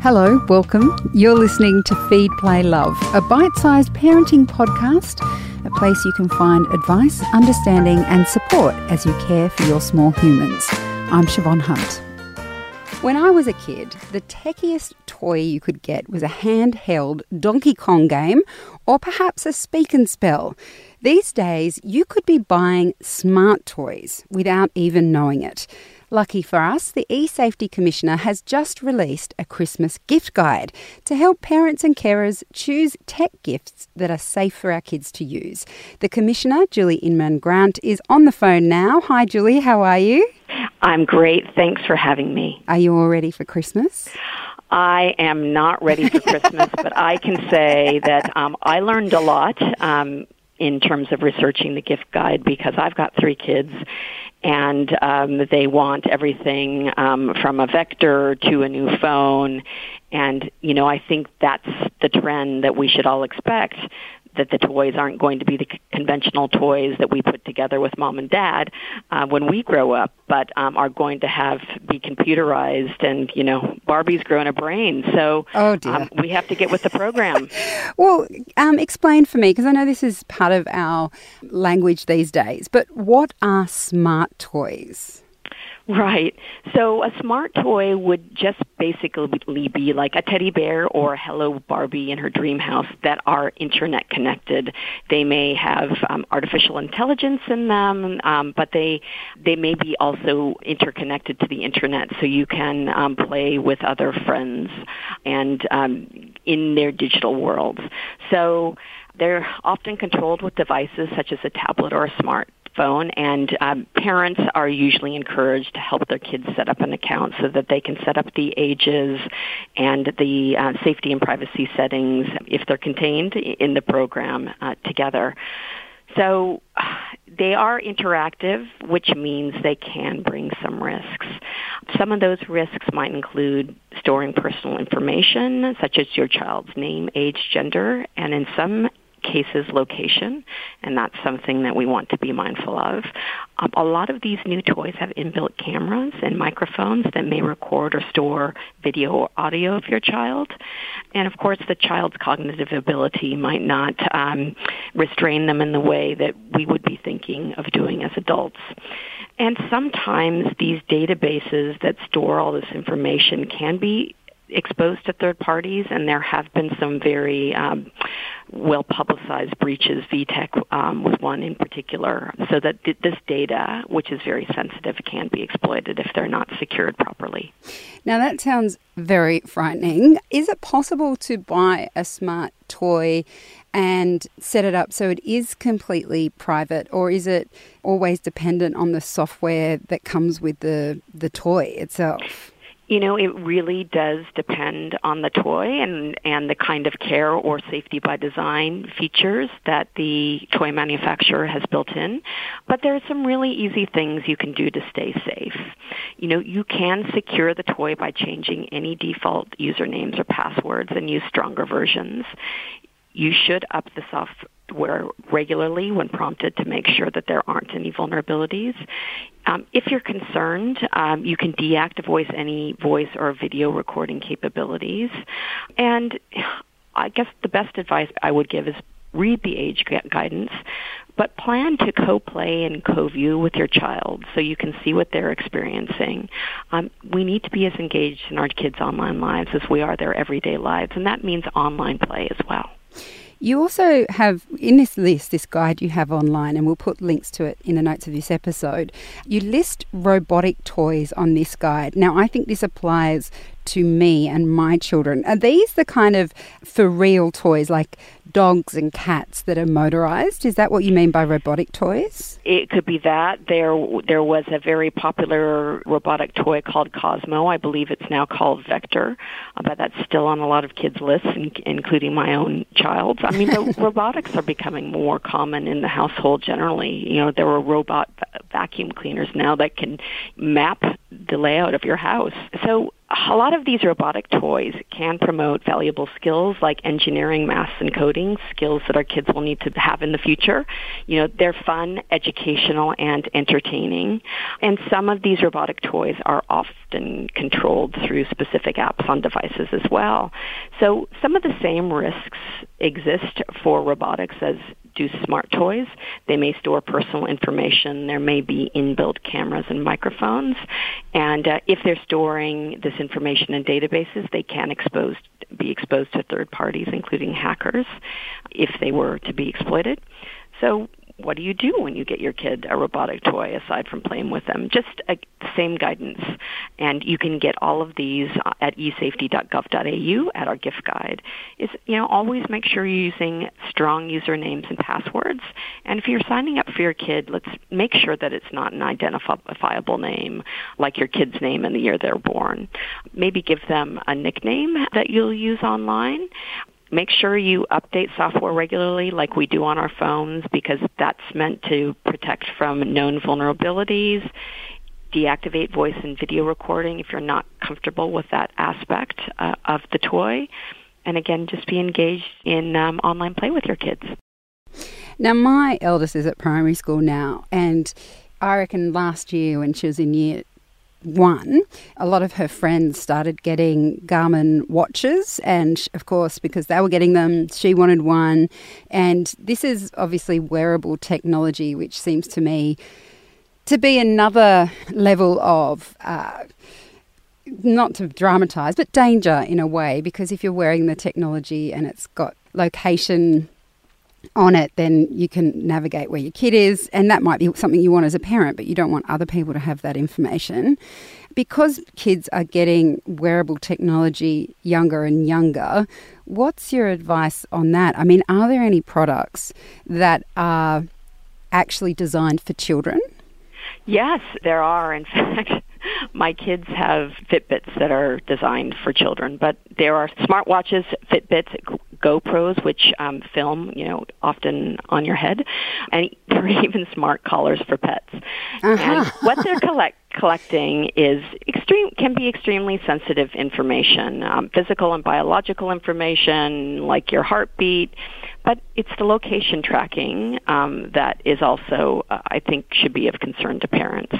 Hello, welcome. You're listening to Feed, Play, Love, a bite sized parenting podcast, a place you can find advice, understanding, and support as you care for your small humans. I'm Siobhan Hunt. When I was a kid, the techiest toy you could get was a handheld Donkey Kong game or perhaps a speak and spell. These days, you could be buying smart toys without even knowing it. Lucky for us, the eSafety Commissioner has just released a Christmas gift guide to help parents and carers choose tech gifts that are safe for our kids to use. The Commissioner, Julie Inman Grant, is on the phone now. Hi, Julie, how are you? I'm great. Thanks for having me. Are you all ready for Christmas? I am not ready for Christmas, but I can say that um, I learned a lot um, in terms of researching the gift guide because I've got three kids and um, they want everything um, from a vector to a new phone. And, you know, I think that's the trend that we should all expect that the toys aren't going to be the conventional toys that we put together with mom and dad uh, when we grow up, but um, are going to have be computerized. And you know, Barbie's grown a brain, so oh dear. Um, we have to get with the program. well, um, explain for me because I know this is part of our language these days. But what are smart toys? Right. So a smart toy would just basically be like a teddy bear or Hello Barbie in her dream house that are internet connected. They may have um, artificial intelligence in them, um, but they they may be also interconnected to the internet, so you can um, play with other friends and um, in their digital worlds. So they're often controlled with devices such as a tablet or a smart phone, and um, parents are usually encouraged to help their kids set up an account so that they can set up the ages and the uh, safety and privacy settings if they're contained in the program uh, together. So they are interactive, which means they can bring some risks. Some of those risks might include storing personal information, such as your child's name, age, gender, and in some cases location, and that's something that we want to be mindful of. Um, a lot of these new toys have inbuilt cameras and microphones that may record or store video or audio of your child. And of course, the child's cognitive ability might not um, restrain them in the way that we would be thinking of doing as adults. And sometimes these databases that store all this information can be exposed to third parties, and there have been some very um, well publicized breaches. VTech um, was one in particular, so that th- this data, which is very sensitive, can be exploited if they're not secured properly. Now that sounds very frightening. Is it possible to buy a smart toy and set it up so it is completely private, or is it always dependent on the software that comes with the the toy itself? You know, it really does depend on the toy and, and the kind of care or safety by design features that the toy manufacturer has built in. But there are some really easy things you can do to stay safe. You know, you can secure the toy by changing any default usernames or passwords and use stronger versions. You should up the software regularly when prompted to make sure that there aren't any vulnerabilities. Um, if you're concerned, um, you can deactivate any voice or video recording capabilities. And I guess the best advice I would give is read the age guidance, but plan to co-play and co-view with your child so you can see what they're experiencing. Um, we need to be as engaged in our kids' online lives as we are their everyday lives, and that means online play as well. You also have in this list, this guide you have online, and we'll put links to it in the notes of this episode. You list robotic toys on this guide. Now, I think this applies to me and my children. Are these the kind of for real toys like dogs and cats that are motorized? Is that what you mean by robotic toys? It could be that. There there was a very popular robotic toy called Cozmo. I believe it's now called Vector, uh, but that's still on a lot of kids' lists, including my own child's. I mean, the robotics are becoming more common in the household generally. You know, there are robot vacuum cleaners now that can map the layout of your house. So a lot of these robotic toys can promote valuable skills like engineering, math, and coding, skills that our kids will need to have in the future. You know, they're fun, educational, and entertaining. And some of these robotic toys are often controlled through specific apps on devices as well. So some of the same risks exist for robotics as do smart toys. They may store personal information. There may be inbuilt cameras and microphones. And uh, if they're storing this information in databases, they can be exposed to third parties, including hackers, if they were to be exploited. So what do you do when you get your kid a robotic toy aside from playing with them? Just the same guidance. And you can get all of these at esafety.gov.au at our gift guide. Is, you know, always make sure you're using strong usernames and passwords. And if you're signing up for your kid, let's make sure that it's not an identifiable name like your kid's name and the year they're born. Maybe give them a nickname that you'll use online Make sure you update software regularly like we do on our phones because that's meant to protect from known vulnerabilities. Deactivate voice and video recording if you're not comfortable with that aspect uh, of the toy. And again, just be engaged in um, online play with your kids. Now, my eldest is at primary school now, and I reckon last year when she was in year one, a lot of her friends started getting Garmin watches. And of course, because they were getting them, she wanted one. And this is obviously wearable technology, which seems to me to be another level of. Uh, not to dramatize, but danger in a way, because if you're wearing the technology and it's got location on it, then you can navigate where your kid is, and that might be something you want as a parent, but you don't want other people to have that information. Because kids are getting wearable technology younger and younger, what's your advice on that? I mean, are there any products that are actually designed for children? Yes, there are. In fact, my kids have Fitbits that are designed for children, but there are smartwatches, Fitbits, GoPros, which um, film, you know, often on your head, and there are even smart collars for pets. Uh-huh. And what they're collect collecting is extreme can be extremely sensitive information, um, physical and biological information like your heartbeat, but it's the location tracking um, that is also, uh, I think, should be of concern to parents.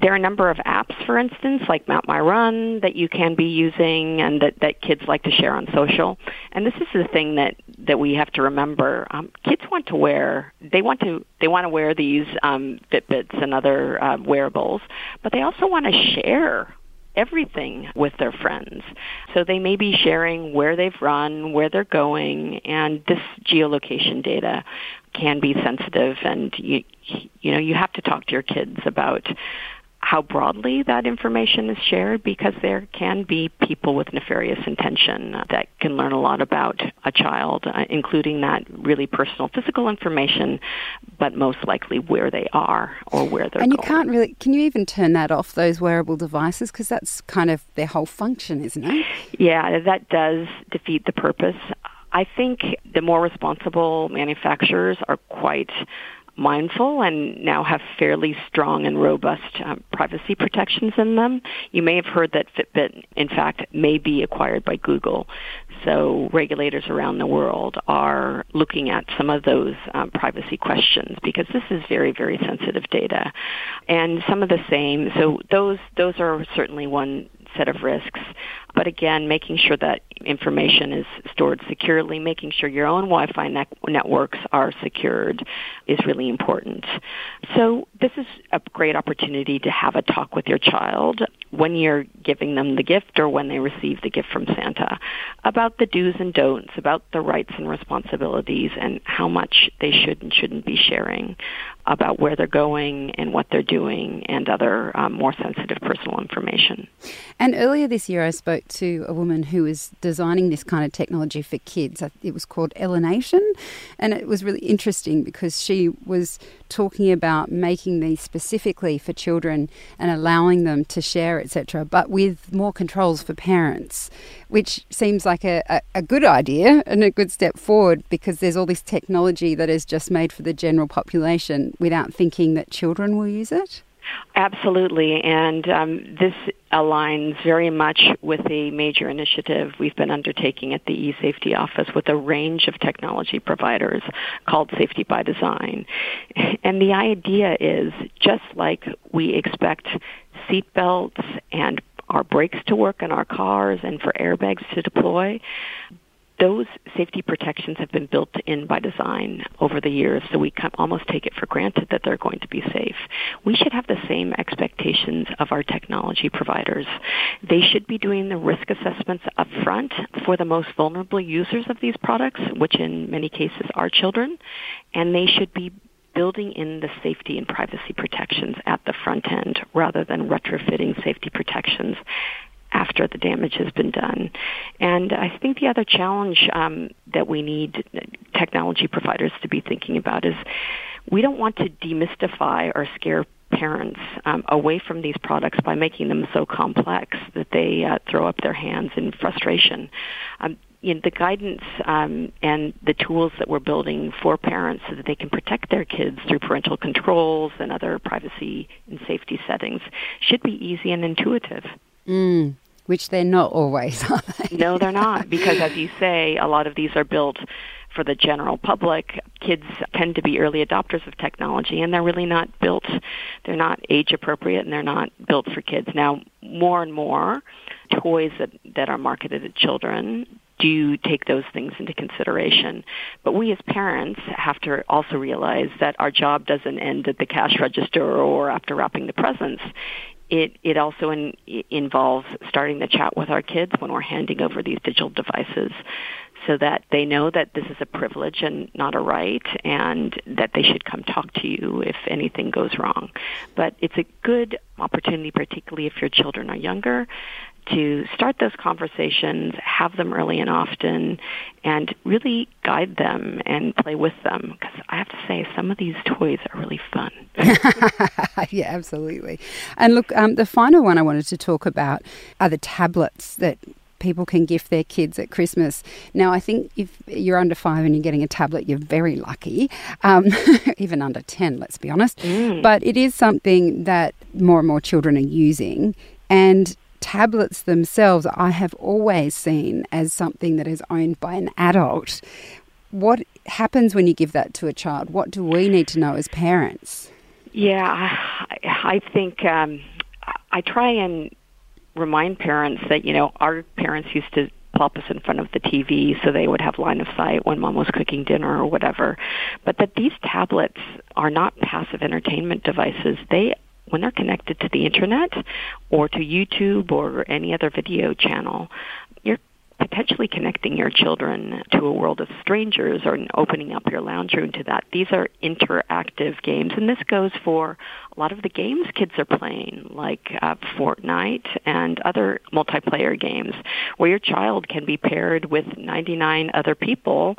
There are a number of apps, for instance, like Map My Run, that you can be using and that, that kids like to share on social. And this is the thing that, that we have to remember. Um, kids want to wear, they want to, they want to wear these um, Fitbits and other uh, wearables, but they also want to share everything with their friends. So they may be sharing where they've run, where they're going, and this geolocation data can be sensitive and you you know you have to talk to your kids about how broadly that information is shared because there can be people with nefarious intention that can learn a lot about a child, uh, including that really personal physical information, but most likely where they are or where they're And you going. can't really, can you even turn that off, those wearable devices? Because that's kind of their whole function, isn't it? Yeah, that does defeat the purpose. I think the more responsible manufacturers are quite mindful and now have fairly strong and robust um, privacy protections in them. You may have heard that Fitbit, in fact, may be acquired by Google. So regulators around the world are looking at some of those um, privacy questions because this is very, very sensitive data. And some of the same, so those, those are certainly one set of risks. But again, making sure that information is stored securely, making sure your own Wi-Fi ne- networks are secured is really important. So this is a great opportunity to have a talk with your child when you're giving them the gift or when they receive the gift from Santa about the do's and don'ts, about the rights and responsibilities and how much they should and shouldn't be sharing about where they're going and what they're doing and other um, more sensitive personal information. And earlier this year, I spoke to a woman who was designing this kind of technology for kids. It was called Ellination, and it was really interesting because she was talking about making these specifically for children and allowing them to share, etc., but with more controls for parents, which seems like a, a, a good idea and a good step forward because there's all this technology that is just made for the general population without thinking that children will use it. Absolutely, and um, this aligns very much with a major initiative we've been undertaking at the eSafety office with a range of technology providers called Safety by Design. And the idea is just like we expect seatbelts and our brakes to work in our cars and for airbags to deploy, those safety protections have been built in by design over the years, so we almost take it for granted that they're going to be safe. We should have the same expectations of our technology providers. They should be doing the risk assessments up front for the most vulnerable users of these products, which in many cases are children, and they should be building in the safety and privacy protections at the front end rather than retrofitting safety protections after the damage has been done. And I think the other challenge um, that we need technology providers to be thinking about is we don't want to demystify or scare parents um, away from these products by making them so complex that they uh, throw up their hands in frustration. Um, you know, the guidance um, and the tools that we're building for parents so that they can protect their kids through parental controls and other privacy and safety settings should be easy and intuitive. Mm, which they're not always, are they? no, they're not, because as you say, a lot of these are built for the general public. Kids tend to be early adopters of technology, and they're really not built, they're not age appropriate, and they're not built for kids. Now, more and more toys that, that are marketed at children do take those things into consideration. But we as parents have to also realize that our job doesn't end at the cash register or after wrapping the presents it it also in, involves starting the chat with our kids when we're handing over these digital devices so that they know that this is a privilege and not a right and that they should come talk to you if anything goes wrong. But it's a good opportunity, particularly if your children are younger, to start those conversations, have them early and often, and really guide them and play with them. Because I have to say, some of these toys are really fun. yeah, absolutely. And look, um, the final one I wanted to talk about are the tablets that people can gift their kids at Christmas. Now, I think if you're under five and you're getting a tablet, you're very lucky. Um, even under 10, let's be honest. Mm. But it is something that more and more children are using. And tablets themselves, I have always seen as something that is owned by an adult. What happens when you give that to a child? What do we need to know as parents? Yeah, I, think um, I try and remind parents that, you know, our parents used to plop us in front of the TV so they would have line of sight when mom was cooking dinner or whatever. But that these tablets are not passive entertainment devices. They when they're connected to the internet or to YouTube or any other video channel, potentially connecting your children to a world of strangers or opening up your lounge room to that. These are interactive games, and this goes for a lot of the games kids are playing, like uh, Fortnite and other multiplayer games, where your child can be paired with 99 other people,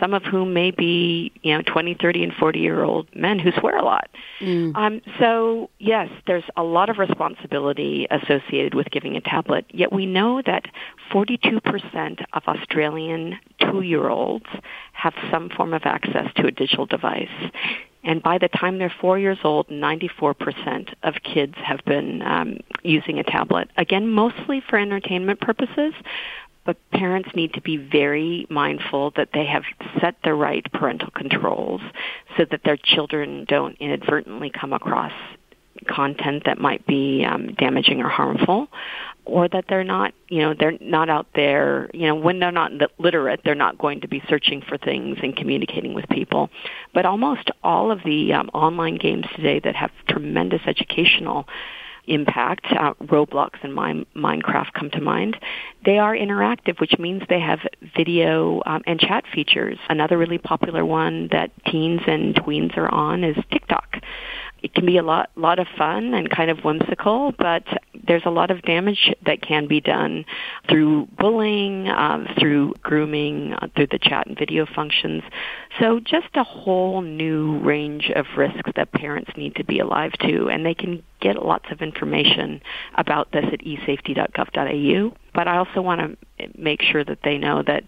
some of whom may be, you know, 20, 30, and 40 year old men who swear a lot. Mm. Um, so, yes, there's a lot of responsibility associated with giving a tablet, yet we know that 42% of Australian two year olds have some form of access to a digital device. And by the time they're four years old, 94% of kids have been um, using a tablet. Again, mostly for entertainment purposes, but parents need to be very mindful that they have set the right parental controls so that their children don't inadvertently come across content that might be um, damaging or harmful or that they're not, you know, they're not out there, you know, when they're not literate, they're not going to be searching for things and communicating with people. But almost all of the um, online games today that have tremendous educational impact, uh, Roblox and Mine, Minecraft come to mind, they are interactive, which means they have video um, and chat features. Another really popular one that teens and tweens are on is TikTok it can be a lot lot of fun and kind of whimsical, but there's a lot of damage that can be done through bullying, um, through grooming, uh, through the chat and video functions. So just a whole new range of risks that parents need to be alive to, and they can get lots of information about this at esafety.gov.au. But I also want to make sure that they know that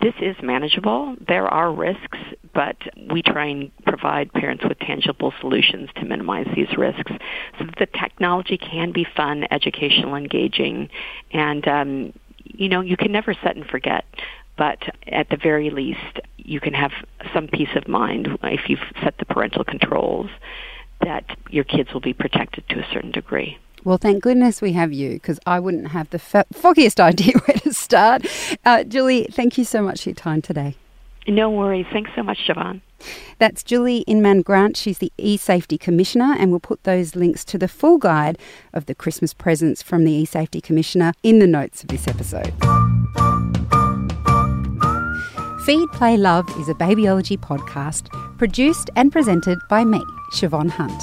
this is manageable. There are risks, but we try and provide parents with tangible solutions to minimize these risks so that the technology can be fun, educational, engaging, and um, you know, you can never set and forget but at the very least, you can have some peace of mind if you've set the parental controls that your kids will be protected to a certain degree. Well, thank goodness we have you because I wouldn't have the f- foggiest idea where to start. Uh, Julie, thank you so much for your time today. No worries. Thanks so much, Siobhan. That's Julie Inman Grant. She's the eSafety Commissioner, and we'll put those links to the full guide of the Christmas presents from the eSafety Commissioner in the notes of this episode. Feed, Play, Love is a babyology podcast produced and presented by me, Siobhan Hunt.